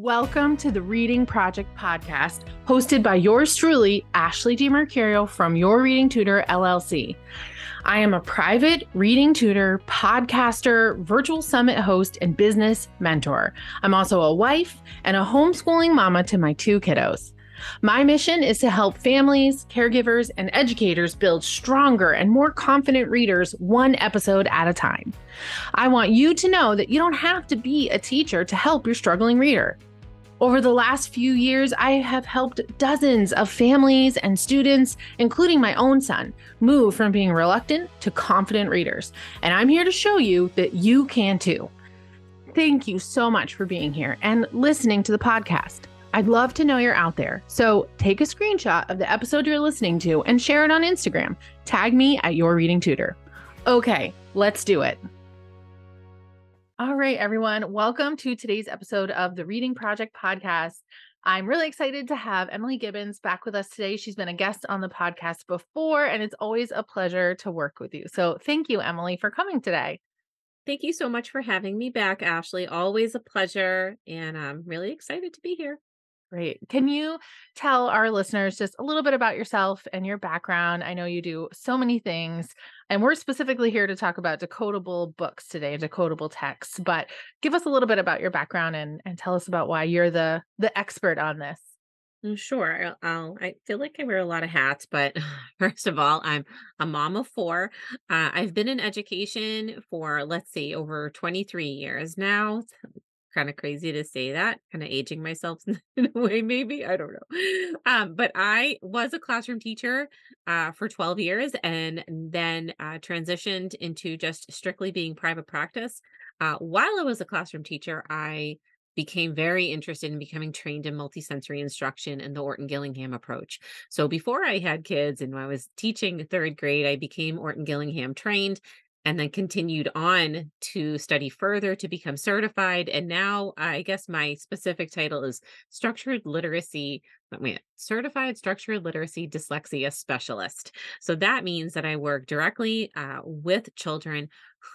Welcome to the Reading Project podcast, hosted by yours truly, Ashley DiMercurio from Your Reading Tutor LLC. I am a private reading tutor, podcaster, virtual summit host, and business mentor. I'm also a wife and a homeschooling mama to my two kiddos. My mission is to help families, caregivers, and educators build stronger and more confident readers one episode at a time. I want you to know that you don't have to be a teacher to help your struggling reader. Over the last few years, I have helped dozens of families and students, including my own son, move from being reluctant to confident readers. And I'm here to show you that you can too. Thank you so much for being here and listening to the podcast. I'd love to know you're out there. So take a screenshot of the episode you're listening to and share it on Instagram. Tag me at Your Reading Tutor. Okay, let's do it. All right, everyone. Welcome to today's episode of the Reading Project podcast. I'm really excited to have Emily Gibbons back with us today. She's been a guest on the podcast before, and it's always a pleasure to work with you. So, thank you, Emily, for coming today. Thank you so much for having me back, Ashley. Always a pleasure, and I'm really excited to be here. Great. Can you tell our listeners just a little bit about yourself and your background? I know you do so many things, and we're specifically here to talk about decodable books today, and decodable texts. But give us a little bit about your background and and tell us about why you're the the expert on this. Mm, sure. I'll, I feel like I wear a lot of hats, but first of all, I'm a mom of four. Uh, I've been in education for, let's see, over 23 years now kind of crazy to say that, kind of aging myself in a way, maybe. I don't know. Um, but I was a classroom teacher uh, for 12 years and then uh, transitioned into just strictly being private practice. Uh, while I was a classroom teacher, I became very interested in becoming trained in multisensory instruction and the Orton Gillingham approach. So before I had kids and I was teaching third grade, I became Orton Gillingham trained and then continued on to study further to become certified. And now I guess my specific title is structured literacy, wait, certified structured literacy dyslexia specialist. So that means that I work directly uh, with children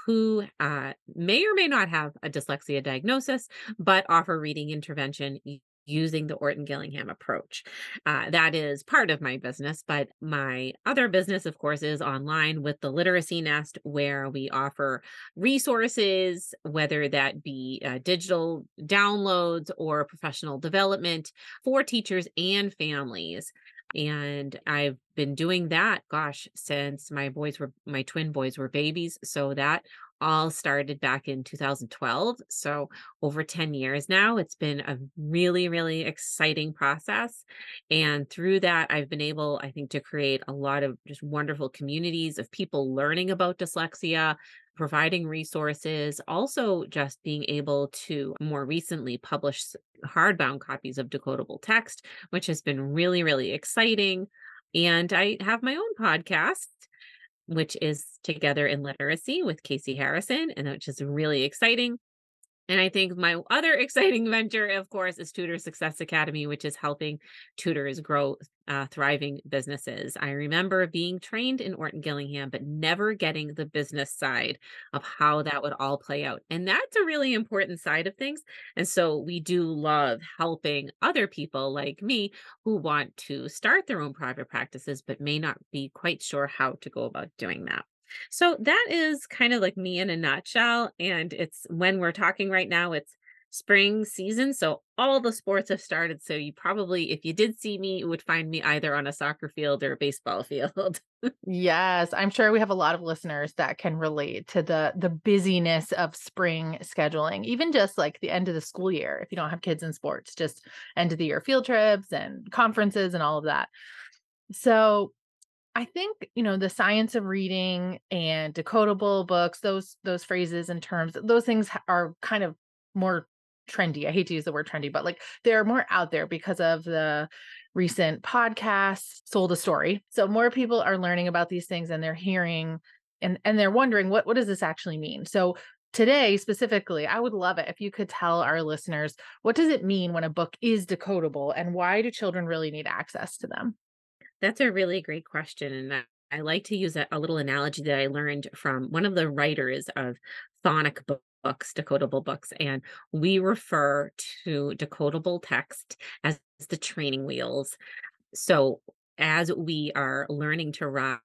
who uh, may or may not have a dyslexia diagnosis, but offer reading intervention using the Orton Gillingham approach. Uh, that is part of my business, but my other business, of course, is online with the Literacy Nest, where we offer resources, whether that be uh, digital downloads or professional development for teachers and families. And I've been doing that, gosh, since my boys were, my twin boys were babies. So that all started back in 2012. So, over 10 years now, it's been a really, really exciting process. And through that, I've been able, I think, to create a lot of just wonderful communities of people learning about dyslexia, providing resources, also just being able to more recently publish hardbound copies of decodable text, which has been really, really exciting. And I have my own podcast which is Together in Literacy with Casey Harrison, and which is really exciting. And I think my other exciting venture, of course, is Tutor Success Academy, which is helping tutors grow uh, thriving businesses. I remember being trained in Orton Gillingham, but never getting the business side of how that would all play out. And that's a really important side of things. And so we do love helping other people like me who want to start their own private practices, but may not be quite sure how to go about doing that. So that is kind of like me in a nutshell. And it's when we're talking right now, it's spring season. So all the sports have started. So you probably, if you did see me, you would find me either on a soccer field or a baseball field. yes, I'm sure we have a lot of listeners that can relate to the the busyness of spring scheduling, even just like the end of the school year. If you don't have kids in sports, just end of the year field trips and conferences and all of that. So I think, you know, the science of reading and decodable books, those those phrases and terms, those things are kind of more trendy. I hate to use the word trendy, but like they're more out there because of the recent podcast sold a story. So more people are learning about these things and they're hearing and and they're wondering what what does this actually mean? So today specifically, I would love it if you could tell our listeners what does it mean when a book is decodable and why do children really need access to them? That's a really great question and I, I like to use a, a little analogy that I learned from one of the writers of phonic books, decodable books, and we refer to decodable text as the training wheels. So, as we are learning to ride,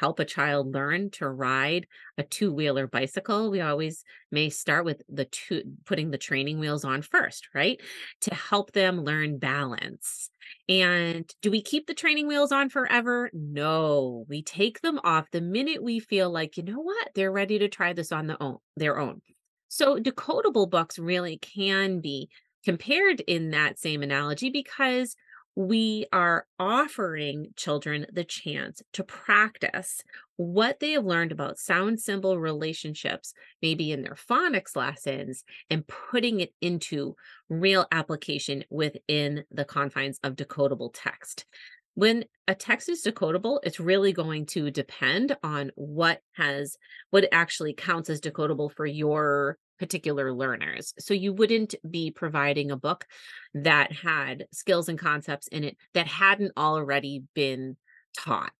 help a child learn to ride a two wheeler bicycle, we always may start with the two, putting the training wheels on first, right? To help them learn balance. And do we keep the training wheels on forever? No, we take them off the minute we feel like, you know what, they're ready to try this on own, their own. So, decodable books really can be compared in that same analogy because we are offering children the chance to practice what they have learned about sound symbol relationships, maybe in their phonics lessons, and putting it into real application within the confines of decodable text. When a text is decodable, it's really going to depend on what has what actually counts as decodable for your particular learners. So you wouldn't be providing a book that had skills and concepts in it that hadn't already been taught.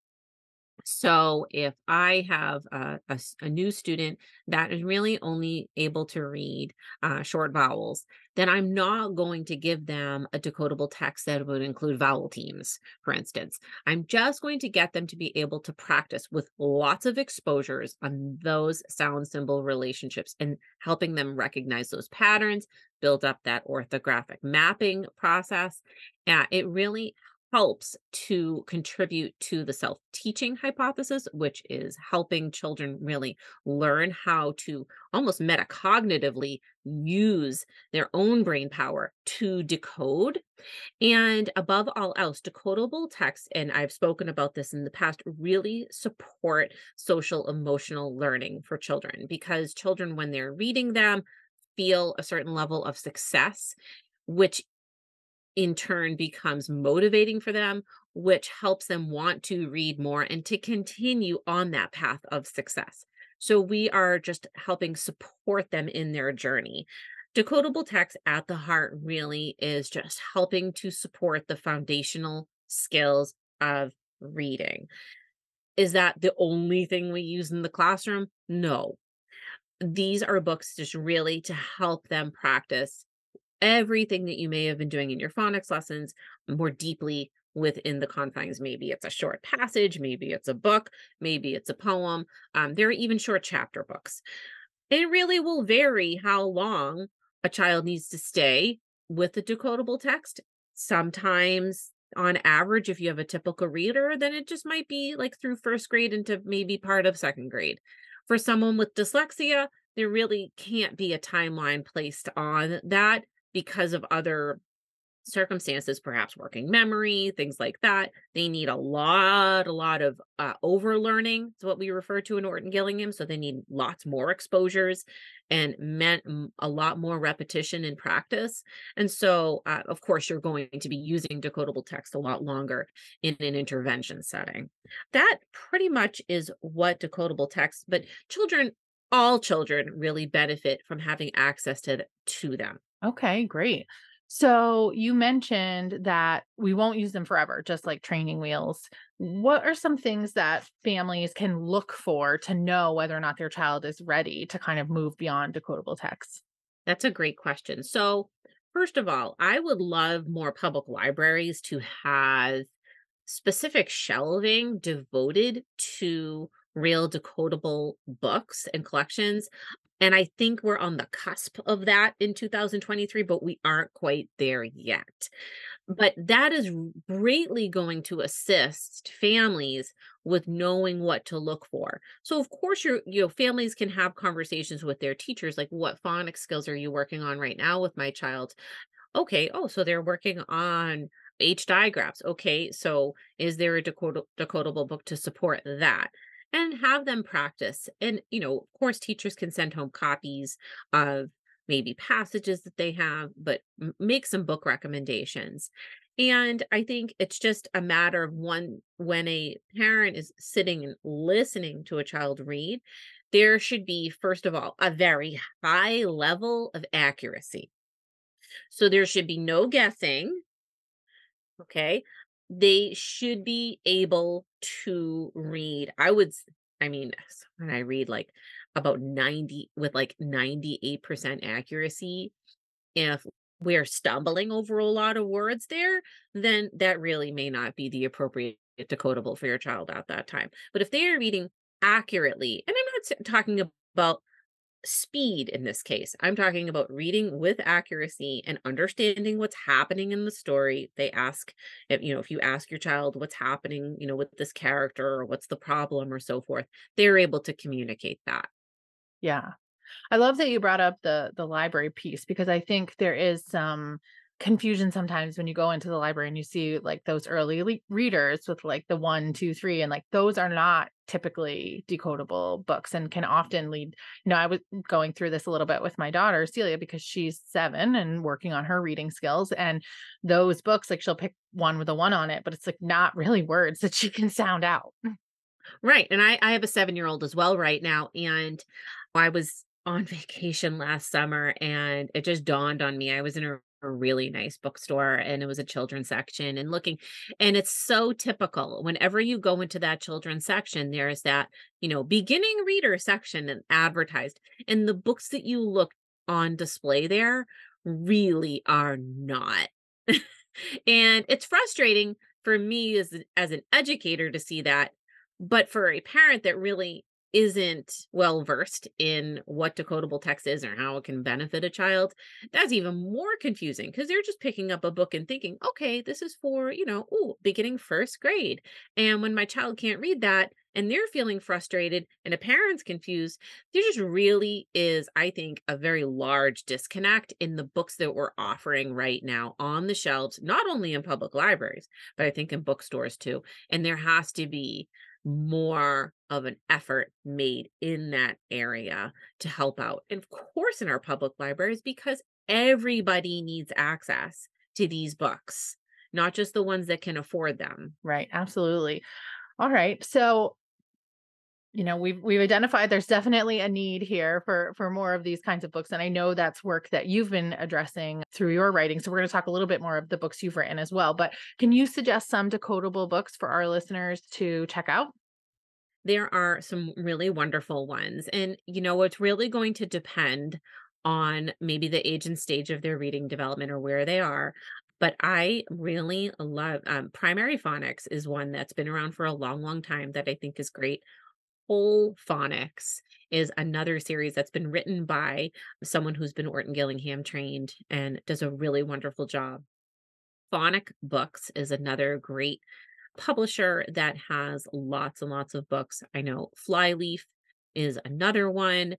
So if I have a new student that is really only able to read uh, short vowels, then I'm not going to give them a decodable text that would include vowel teams, for instance. I'm just going to get them to be able to practice with lots of exposures on those sound symbol relationships and helping them recognize those patterns, build up that orthographic mapping process. Yeah, it really helps to contribute to the self teaching hypothesis, which is helping children really learn how to almost metacognitively use their own brain power to decode. And above all else, decodable text, and I've spoken about this in the past, really support social emotional learning for children because children, when they're reading them, feel a certain level of success which in turn becomes motivating for them, which helps them want to read more and to continue on that path of success. So we are just helping support them in their journey. Decodable text at the heart really is just helping to support the foundational skills of reading. Is that the only thing we use in the classroom? No. These are books just really to help them practice everything that you may have been doing in your phonics lessons more deeply within the confines. Maybe it's a short passage, maybe it's a book, maybe it's a poem. Um, there are even short chapter books. It really will vary how long a child needs to stay with the decodable text. Sometimes, on average, if you have a typical reader, then it just might be like through first grade into maybe part of second grade. For someone with dyslexia, there really can't be a timeline placed on that because of other circumstances, perhaps working memory, things like that. They need a lot, a lot of uh, overlearning. It's what we refer to in Orton Gillingham. So they need lots more exposures and meant a lot more repetition and practice. And so, uh, of course, you're going to be using decodable text a lot longer in an intervention setting. That pretty much is what decodable text, but children, all children really benefit from having access to, to them. Okay, great. So you mentioned that we won't use them forever, just like training wheels. What are some things that families can look for to know whether or not their child is ready to kind of move beyond decodable text? That's a great question. So, first of all, I would love more public libraries to have specific shelving devoted to real decodable books and collections. And I think we're on the cusp of that in 2023, but we aren't quite there yet. But that is greatly going to assist families with knowing what to look for. So of course your you know families can have conversations with their teachers like what phonics skills are you working on right now with my child? Okay, oh so they're working on H digraphs. Okay, so is there a decod- decodable book to support that? And have them practice. And, you know, of course, teachers can send home copies of maybe passages that they have, but make some book recommendations. And I think it's just a matter of one when a parent is sitting and listening to a child read, there should be, first of all, a very high level of accuracy. So there should be no guessing. Okay they should be able to read. I would, I mean, when I read like about 90 with like 98% accuracy. If we're stumbling over a lot of words there, then that really may not be the appropriate decodable for your child at that time. But if they are reading accurately, and I'm not talking about speed in this case. I'm talking about reading with accuracy and understanding what's happening in the story. They ask if you know, if you ask your child what's happening, you know, with this character or what's the problem or so forth, they're able to communicate that. Yeah. I love that you brought up the the library piece because I think there is some confusion sometimes when you go into the library and you see like those early le- readers with like the one, two, three, and like those are not typically decodable books and can often lead. You know, I was going through this a little bit with my daughter Celia because she's seven and working on her reading skills. And those books, like she'll pick one with a one on it, but it's like not really words that she can sound out. Mm. Right. And I, I have a seven year old as well right now. And I was on vacation last summer and it just dawned on me. I was in a, a really nice bookstore and it was a children's section and looking, and it's so typical. Whenever you go into that children's section, there's that, you know, beginning reader section and advertised. And the books that you look on display there really are not. and it's frustrating for me as, as an educator to see that but for a parent that really isn't well versed in what decodable text is or how it can benefit a child, that's even more confusing because they're just picking up a book and thinking, okay, this is for, you know, oh, beginning first grade. And when my child can't read that and they're feeling frustrated and a parent's confused, there just really is, I think, a very large disconnect in the books that we're offering right now on the shelves, not only in public libraries, but I think in bookstores too. And there has to be more of an effort made in that area to help out. And of course, in our public libraries, because everybody needs access to these books, not just the ones that can afford them. Right. Absolutely. All right. So you know we've we've identified there's definitely a need here for for more of these kinds of books and i know that's work that you've been addressing through your writing so we're going to talk a little bit more of the books you've written as well but can you suggest some decodable books for our listeners to check out There are some really wonderful ones. And, you know, it's really going to depend on maybe the age and stage of their reading development or where they are. But I really love um, Primary Phonics is one that's been around for a long, long time that I think is great. Whole Phonics is another series that's been written by someone who's been Orton Gillingham trained and does a really wonderful job. Phonic Books is another great publisher that has lots and lots of books. I know Flyleaf is another one.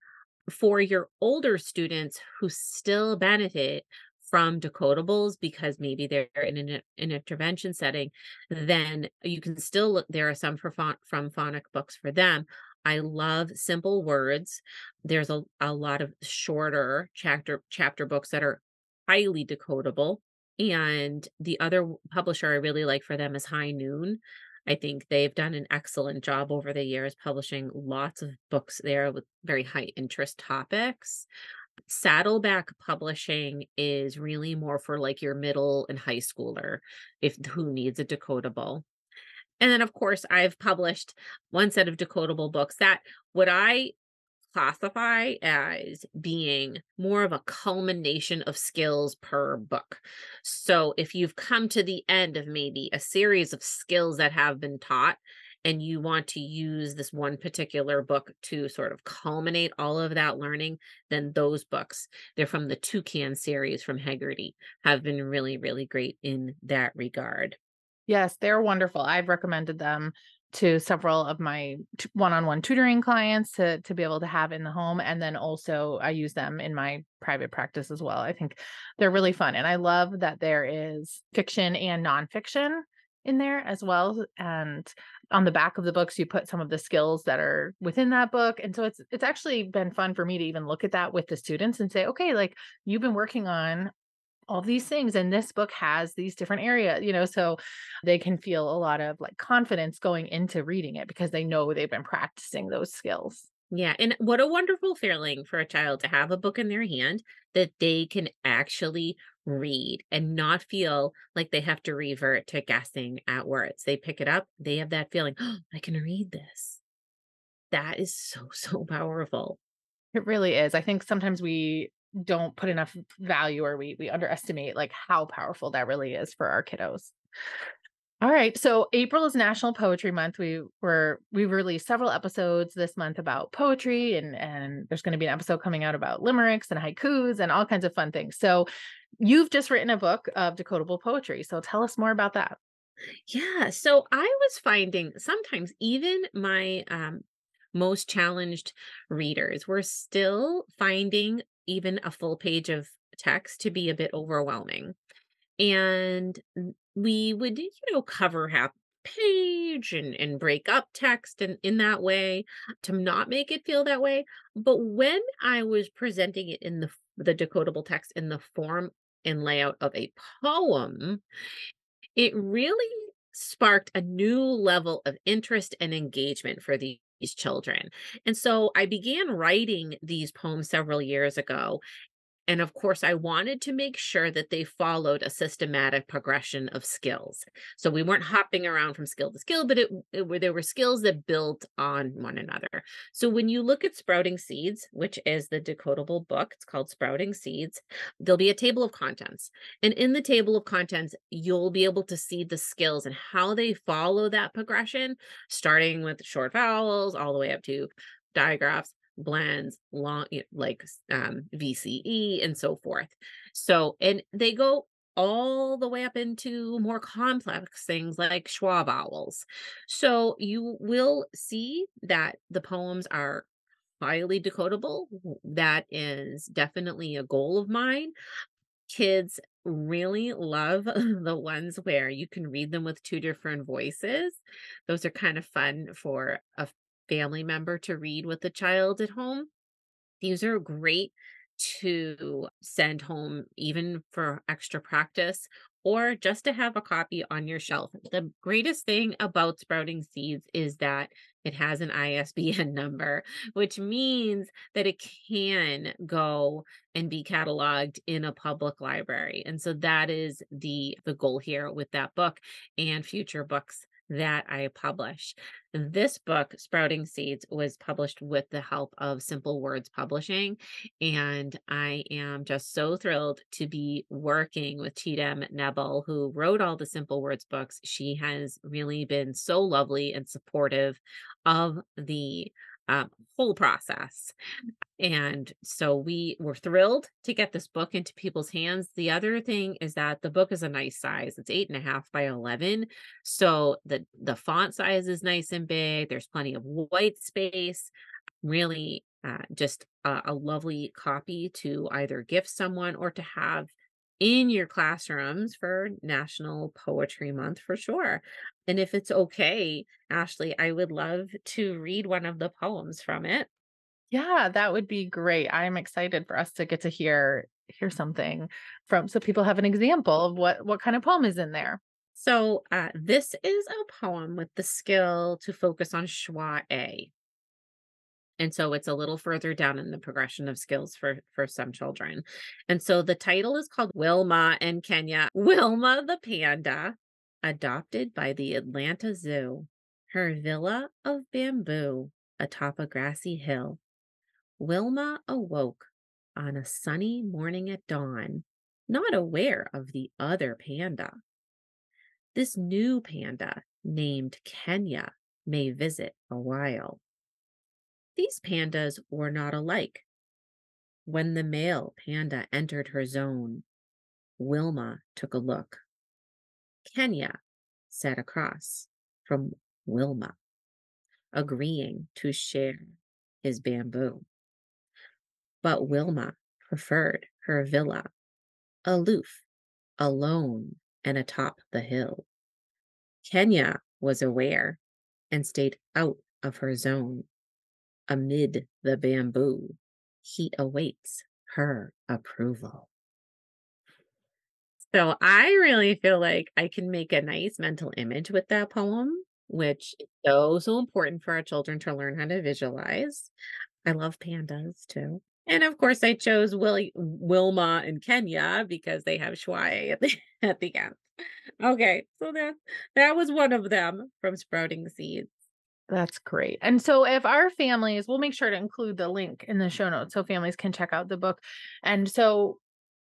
For your older students who still benefit from decodables because maybe they're in an, an intervention setting, then you can still look. There are some for from phonic books for them. I love simple words. There's a, a lot of shorter chapter chapter books that are highly decodable and the other publisher I really like for them is High Noon. I think they've done an excellent job over the years publishing lots of books there with very high interest topics. Saddleback Publishing is really more for, like, your middle and high schooler if who needs a decodable. And then, of course, I've published one set of decodable books that what I classify as being more of a culmination of skills per book. So if you've come to the end of maybe a series of skills that have been taught and you want to use this one particular book to sort of culminate all of that learning, then those books, they're from the Toucan series from Heggerty, have been really, really great in that regard. Yes, they're wonderful. I've recommended them to several of my one-on-one tutoring clients to to be able to have in the home and then also I use them in my private practice as well. I think they're really fun and I love that there is fiction and nonfiction in there as well and on the back of the books you put some of the skills that are within that book and so it's it's actually been fun for me to even look at that with the students and say okay like you've been working on all these things and this book has these different areas you know so they can feel a lot of like confidence going into reading it because they know they've been practicing those skills. Yeah, and what a wonderful feeling for a child to have a book in their hand that they can actually read and not feel like they have to revert to guessing at words. They pick it up, they have that feeling, oh, I can read this. That is so, so powerful. It really is. I think sometimes we don't put enough value or we we underestimate like how powerful that really is for our kiddos. All right. So April is National Poetry Month. We were we've released several episodes this month about poetry and and there's going to be an episode coming out about limericks and haikus and all kinds of fun things. So you've just written a book of decodable poetry. So tell us more about that. Yeah, so I was finding sometimes even my um most challenged readers were still finding even a full page of text to be a bit overwhelming. And we would, you know, cover half page and and break up text and in that way to not make it feel that way. But when I was presenting it in the the decodable text in the form and layout of a poem, it really sparked a new level of interest and engagement for these children. And so I began writing these poems several years ago and of course, I wanted to make sure that they followed a systematic progression of skills. So we weren't hopping around from skill to skill, but it, it were there were skills that built on one another. So when you look at Sprouting Seeds, which is the decodable book, it's called Sprouting Seeds, there'll be a table of contents. And in the table of contents, you'll be able to see the skills and how they follow that progression, starting with short vowels all the way up to digraphs blends, long like um, VCE and so forth. So, and they go all the way up into more complex things like schwa vowels. So you will see that the poems are highly decodable. That is definitely a goal of mine. Kids really love the ones where you can read them with two different voices. Those are kind of fun for a family member to read with the child at home. These are great to send home even for extra practice or just to have a copy on your shelf. The greatest thing about Sprouting Seeds is that it has an ISBN number, which means that it can go and be cataloged in a public library. And so that is the the goal here with that book and future books that I publish. This book, Sprouting Seeds, was published with the help of Simple Words Publishing. And I am just so thrilled to be working with Cheetam Nebel, who wrote all the Simple Words books. She has really been so lovely and supportive of the um, whole process. And so we were thrilled to get this book into people's hands. The other thing is that the book is a nice size. It's eight and a half by 11. So the, the font size is nice and big. There's plenty of white space. Really, uh, just a, a lovely copy to either gift someone or to have in your classrooms for National Poetry Month for sure. And if it's okay, Ashley, I would love to read one of the poems from it. Yeah, that would be great. I'm excited for us to get to hear hear something from so people have an example of what what kind of poem is in there. So, uh, this is a poem with the skill to focus on schwa A. And so it's a little further down in the progression of skills for for some children. And so the title is called Wilma and Kenya. Wilma the panda, adopted by the Atlanta Zoo. Her villa of bamboo atop a grassy hill. Wilma awoke on a sunny morning at dawn, not aware of the other panda. This new panda, named Kenya, may visit a while. These pandas were not alike. When the male panda entered her zone, Wilma took a look. Kenya sat across from Wilma, agreeing to share his bamboo. But Wilma preferred her villa, aloof, alone, and atop the hill. Kenya was aware and stayed out of her zone. Amid the bamboo, he awaits her approval. So I really feel like I can make a nice mental image with that poem, which is so, so important for our children to learn how to visualize. I love pandas too. And of course, I chose Willie, Wilma and Kenya because they have schwa A at the, at the end. Okay, so that that was one of them from Sprouting Seeds. That's great. And so if our families we'll make sure to include the link in the show notes so families can check out the book. And so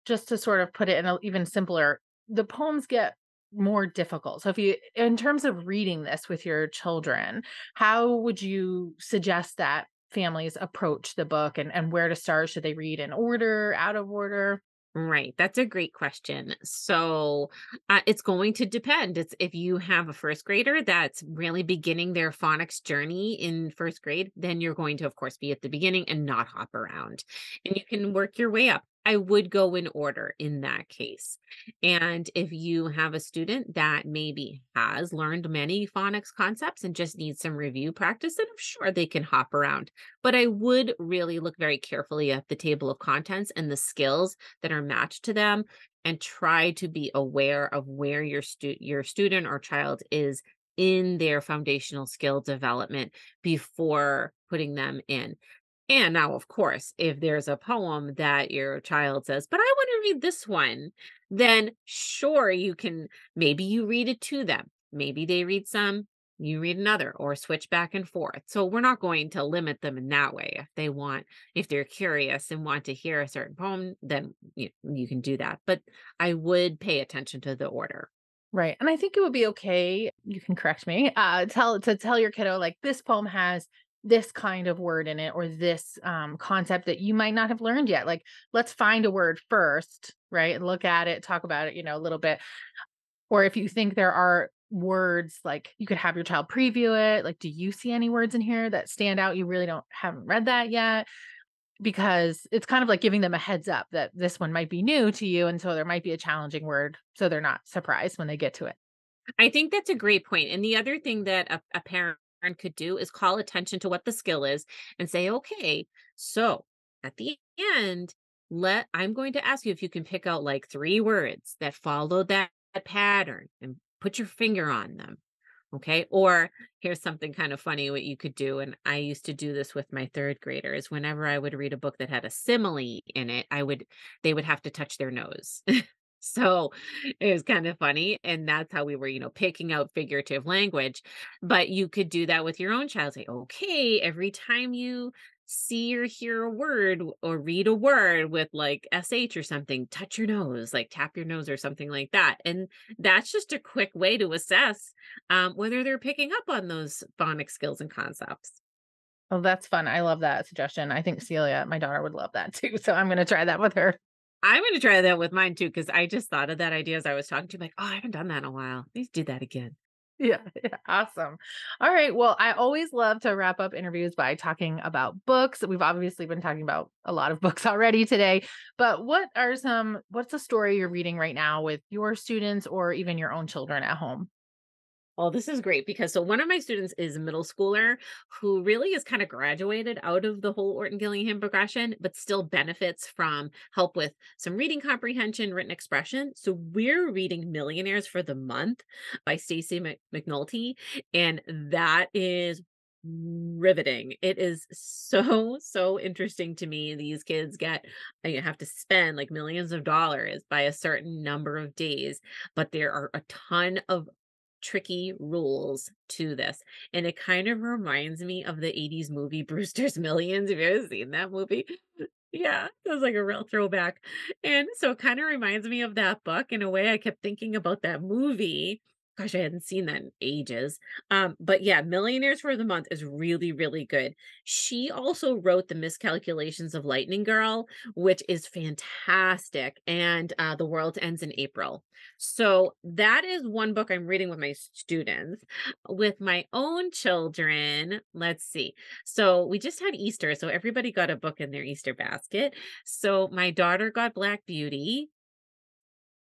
just to sort of put it in a even simpler, the poems get more difficult. So if you in terms of reading this with your children, how would you suggest that families approach the book and, and where to start? Should they read in order, out of order? Right. That's a great question. So uh, it's going to depend. It's if you have a first grader that's really beginning their phonics journey in first grade, then you're going to, of course, be at the beginning and not hop around. And you can work your way up. I would go in order in that case. And if you have a student that maybe has learned many phonics concepts and just needs some review practice, then I'm sure they can hop around. But I would really look very carefully at the table of contents and the skills that are matched to them and try to be aware of where your stu- your student or child is in their foundational skill development before putting them in. And now, of course, if there's a poem that your child says, but I want to read this one, then sure, you can, maybe you read it to them. Maybe they read some, you read another, or switch back and forth. So we're not going to limit them in that way. If they want, if they're curious and want to hear a certain poem, then you, you can do that. But I would pay attention to the order. Right. And I think it would be okay, you can correct me, uh tell to tell your kiddo like this poem has this kind of word in it or this um, concept that you might not have learned yet. Like, let's find a word first, right? And look at it, talk about it, you know, a little bit. Or if you think there are words, like you could have your child preview it. Like, do you see any words in here that stand out? You really don't haven't read that yet because it's kind of like giving them a heads up that this one might be new to you and so there might be a challenging word so they're not surprised when they get to it I think that's a great point. And the other thing that a, a parent could do is call attention to what the skill is and say, okay, so at the end, let I'm going to ask you if you can pick out like three words that follow that pattern and put your finger on them. Okay. Or here's something kind of funny what you could do. And I used to do this with my third graders. Whenever I would read a book that had a simile in it, I would, they would have to touch their nose. So it was kind of funny. And that's how we were, you know, picking out figurative language. But you could do that with your own child. Say, okay, every time you see or hear a word or read a word with like sh or something touch your nose like tap your nose or something like that and that's just a quick way to assess um, whether they're picking up on those phonics skills and concepts oh that's fun i love that suggestion i think celia my daughter would love that too so i'm going to try that with her I'm gonna try that with mine too, because I just thought of that idea as I was talking to you, like, oh, I haven't done that in a while. Please do that again. Yeah, yeah, awesome. All right. Well, I always love to wrap up interviews by talking about books. We've obviously been talking about a lot of books already today, but what are some, what's a story you're reading right now with your students or even your own children at home? Oh, this is great because so one of my students is a middle schooler who really is kind of graduated out of the whole Orton Gillingham progression, but still benefits from help with some reading comprehension, written expression. So we're reading Millionaires for the Month by Stacy McAnulty, and that is riveting. It is so, so interesting to me. These kids get, uh, you have to spend like millions of dollars by a certain number of days, but there are a ton of tricky rules to this. And it kind of reminds me of the 80s movie Brewster's Millions. Have you ever seen that movie? Yeah, it was like a real throwback. And so it kind of reminds me of that book. In a way, I kept thinking about that movie Gosh, I hadn't seen that in ages. Um, but yeah, Millionaires for the Month is really, really good. She also wrote The Miscalculations of Lightning Girl, which is fantastic. And uh, The World Ends in April. So that is one book I'm reading with my students. With my own children, let's see. So we just had Easter. So everybody got a book in their Easter basket. So my daughter got Black Beauty.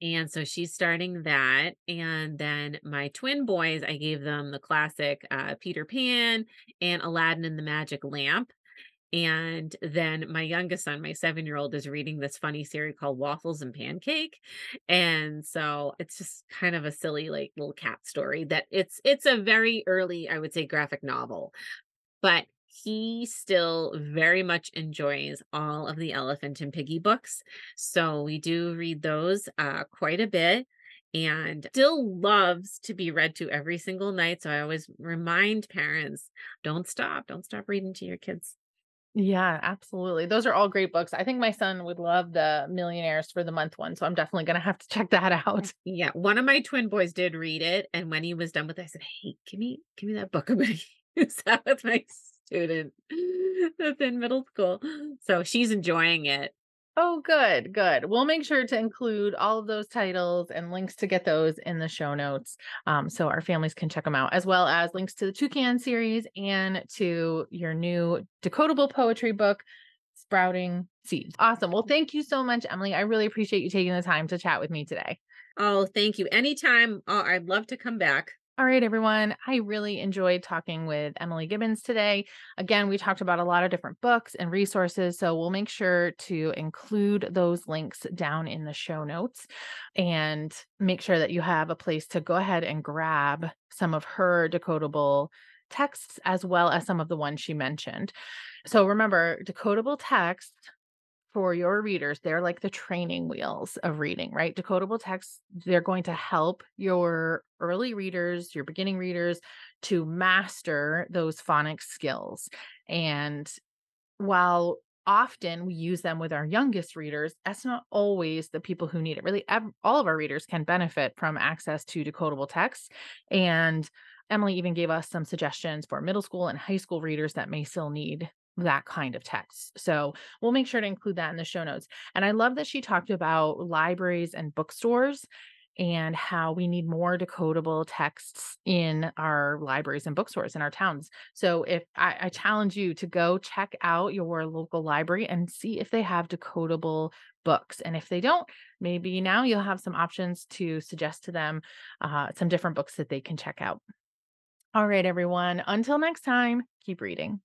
And so she's starting that. And then my twin boys, I gave them the classic uh, Peter Pan and Aladdin and the Magic Lamp. And then my youngest son, my seven year old, is reading this funny series called Waffles and Pancake. And so it's just kind of a silly, like little cat story that it's it's a very early, I would say, graphic novel. But he still very much enjoys all of the Elephant and Piggie books. So we do read those uh, quite a bit. and still loves to be read to every single night. So I always remind parents don't stop, don't stop reading to your kids. Yeah, absolutely. Those are all great books. I think my son would love the Millionaires for the Month one. So I'm definitely going to have to check that out. Yeah, one of my twin boys did read it, and when he was done with it, I said, "Hey, give me give me that book. I'm going to use that with my student that's in middle school." So she's enjoying it. Oh, good, good. We'll make sure to include all of those titles and links to get those in the show notes um, so our families can check them out, as well as links to the Toucan series and to your new decodable poetry book, Sprouting Seeds. Awesome. Well, thank you so much, Emily. I really appreciate you taking the time to chat with me today. Oh, thank you. Anytime. Oh, I'd love to come back. All right, everyone. I really enjoyed talking with Emily Gibbons today. Again, we talked about a lot of different books and resources, so we'll make sure to include those links down in the show notes and make sure that you have a place to go ahead and grab some of her decodable texts as well as some of the ones she mentioned. So remember, decodable text for your readers. They're like the training wheels of reading, right? Decodable texts, they're going to help your early readers, your beginning readers to master those phonics skills. And while often we use them with our youngest readers, that's not always the people who need it. Really, all of our readers can benefit from access to decodable texts. And Emily even gave us some suggestions for middle school and high school readers that may still need that kind of text. So we'll make sure to include that in the show notes. And I love that she talked about libraries and bookstores and how we need more decodable texts in our libraries and bookstores in our towns. So if I, I, challenge you to go check out your local library and see if they have decodable books. And if they don't, maybe now you'll have some options to suggest to them uh, some different books that they can check out. All right, everyone. Until next time, keep reading.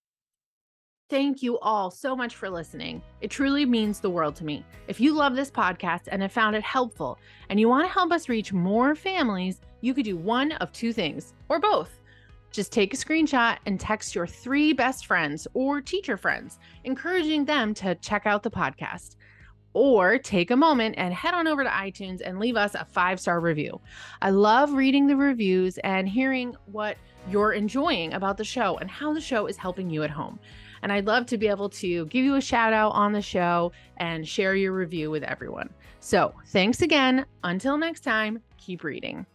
Thank you all so much for listening. It truly means the world to me. If you love this podcast and have found it helpful and you want to help us reach more families, you could do one of two things or both. Just take a screenshot and text your three best friends or teacher friends, encouraging them to check out the podcast. Or take a moment and head on over to iTunes and leave us a five star review. I love reading the reviews and hearing what you're enjoying about the show and how the show is helping you at home. And I'd love to be able to give you a shout out on the show and share your review with everyone. So thanks again. Until next time, keep reading.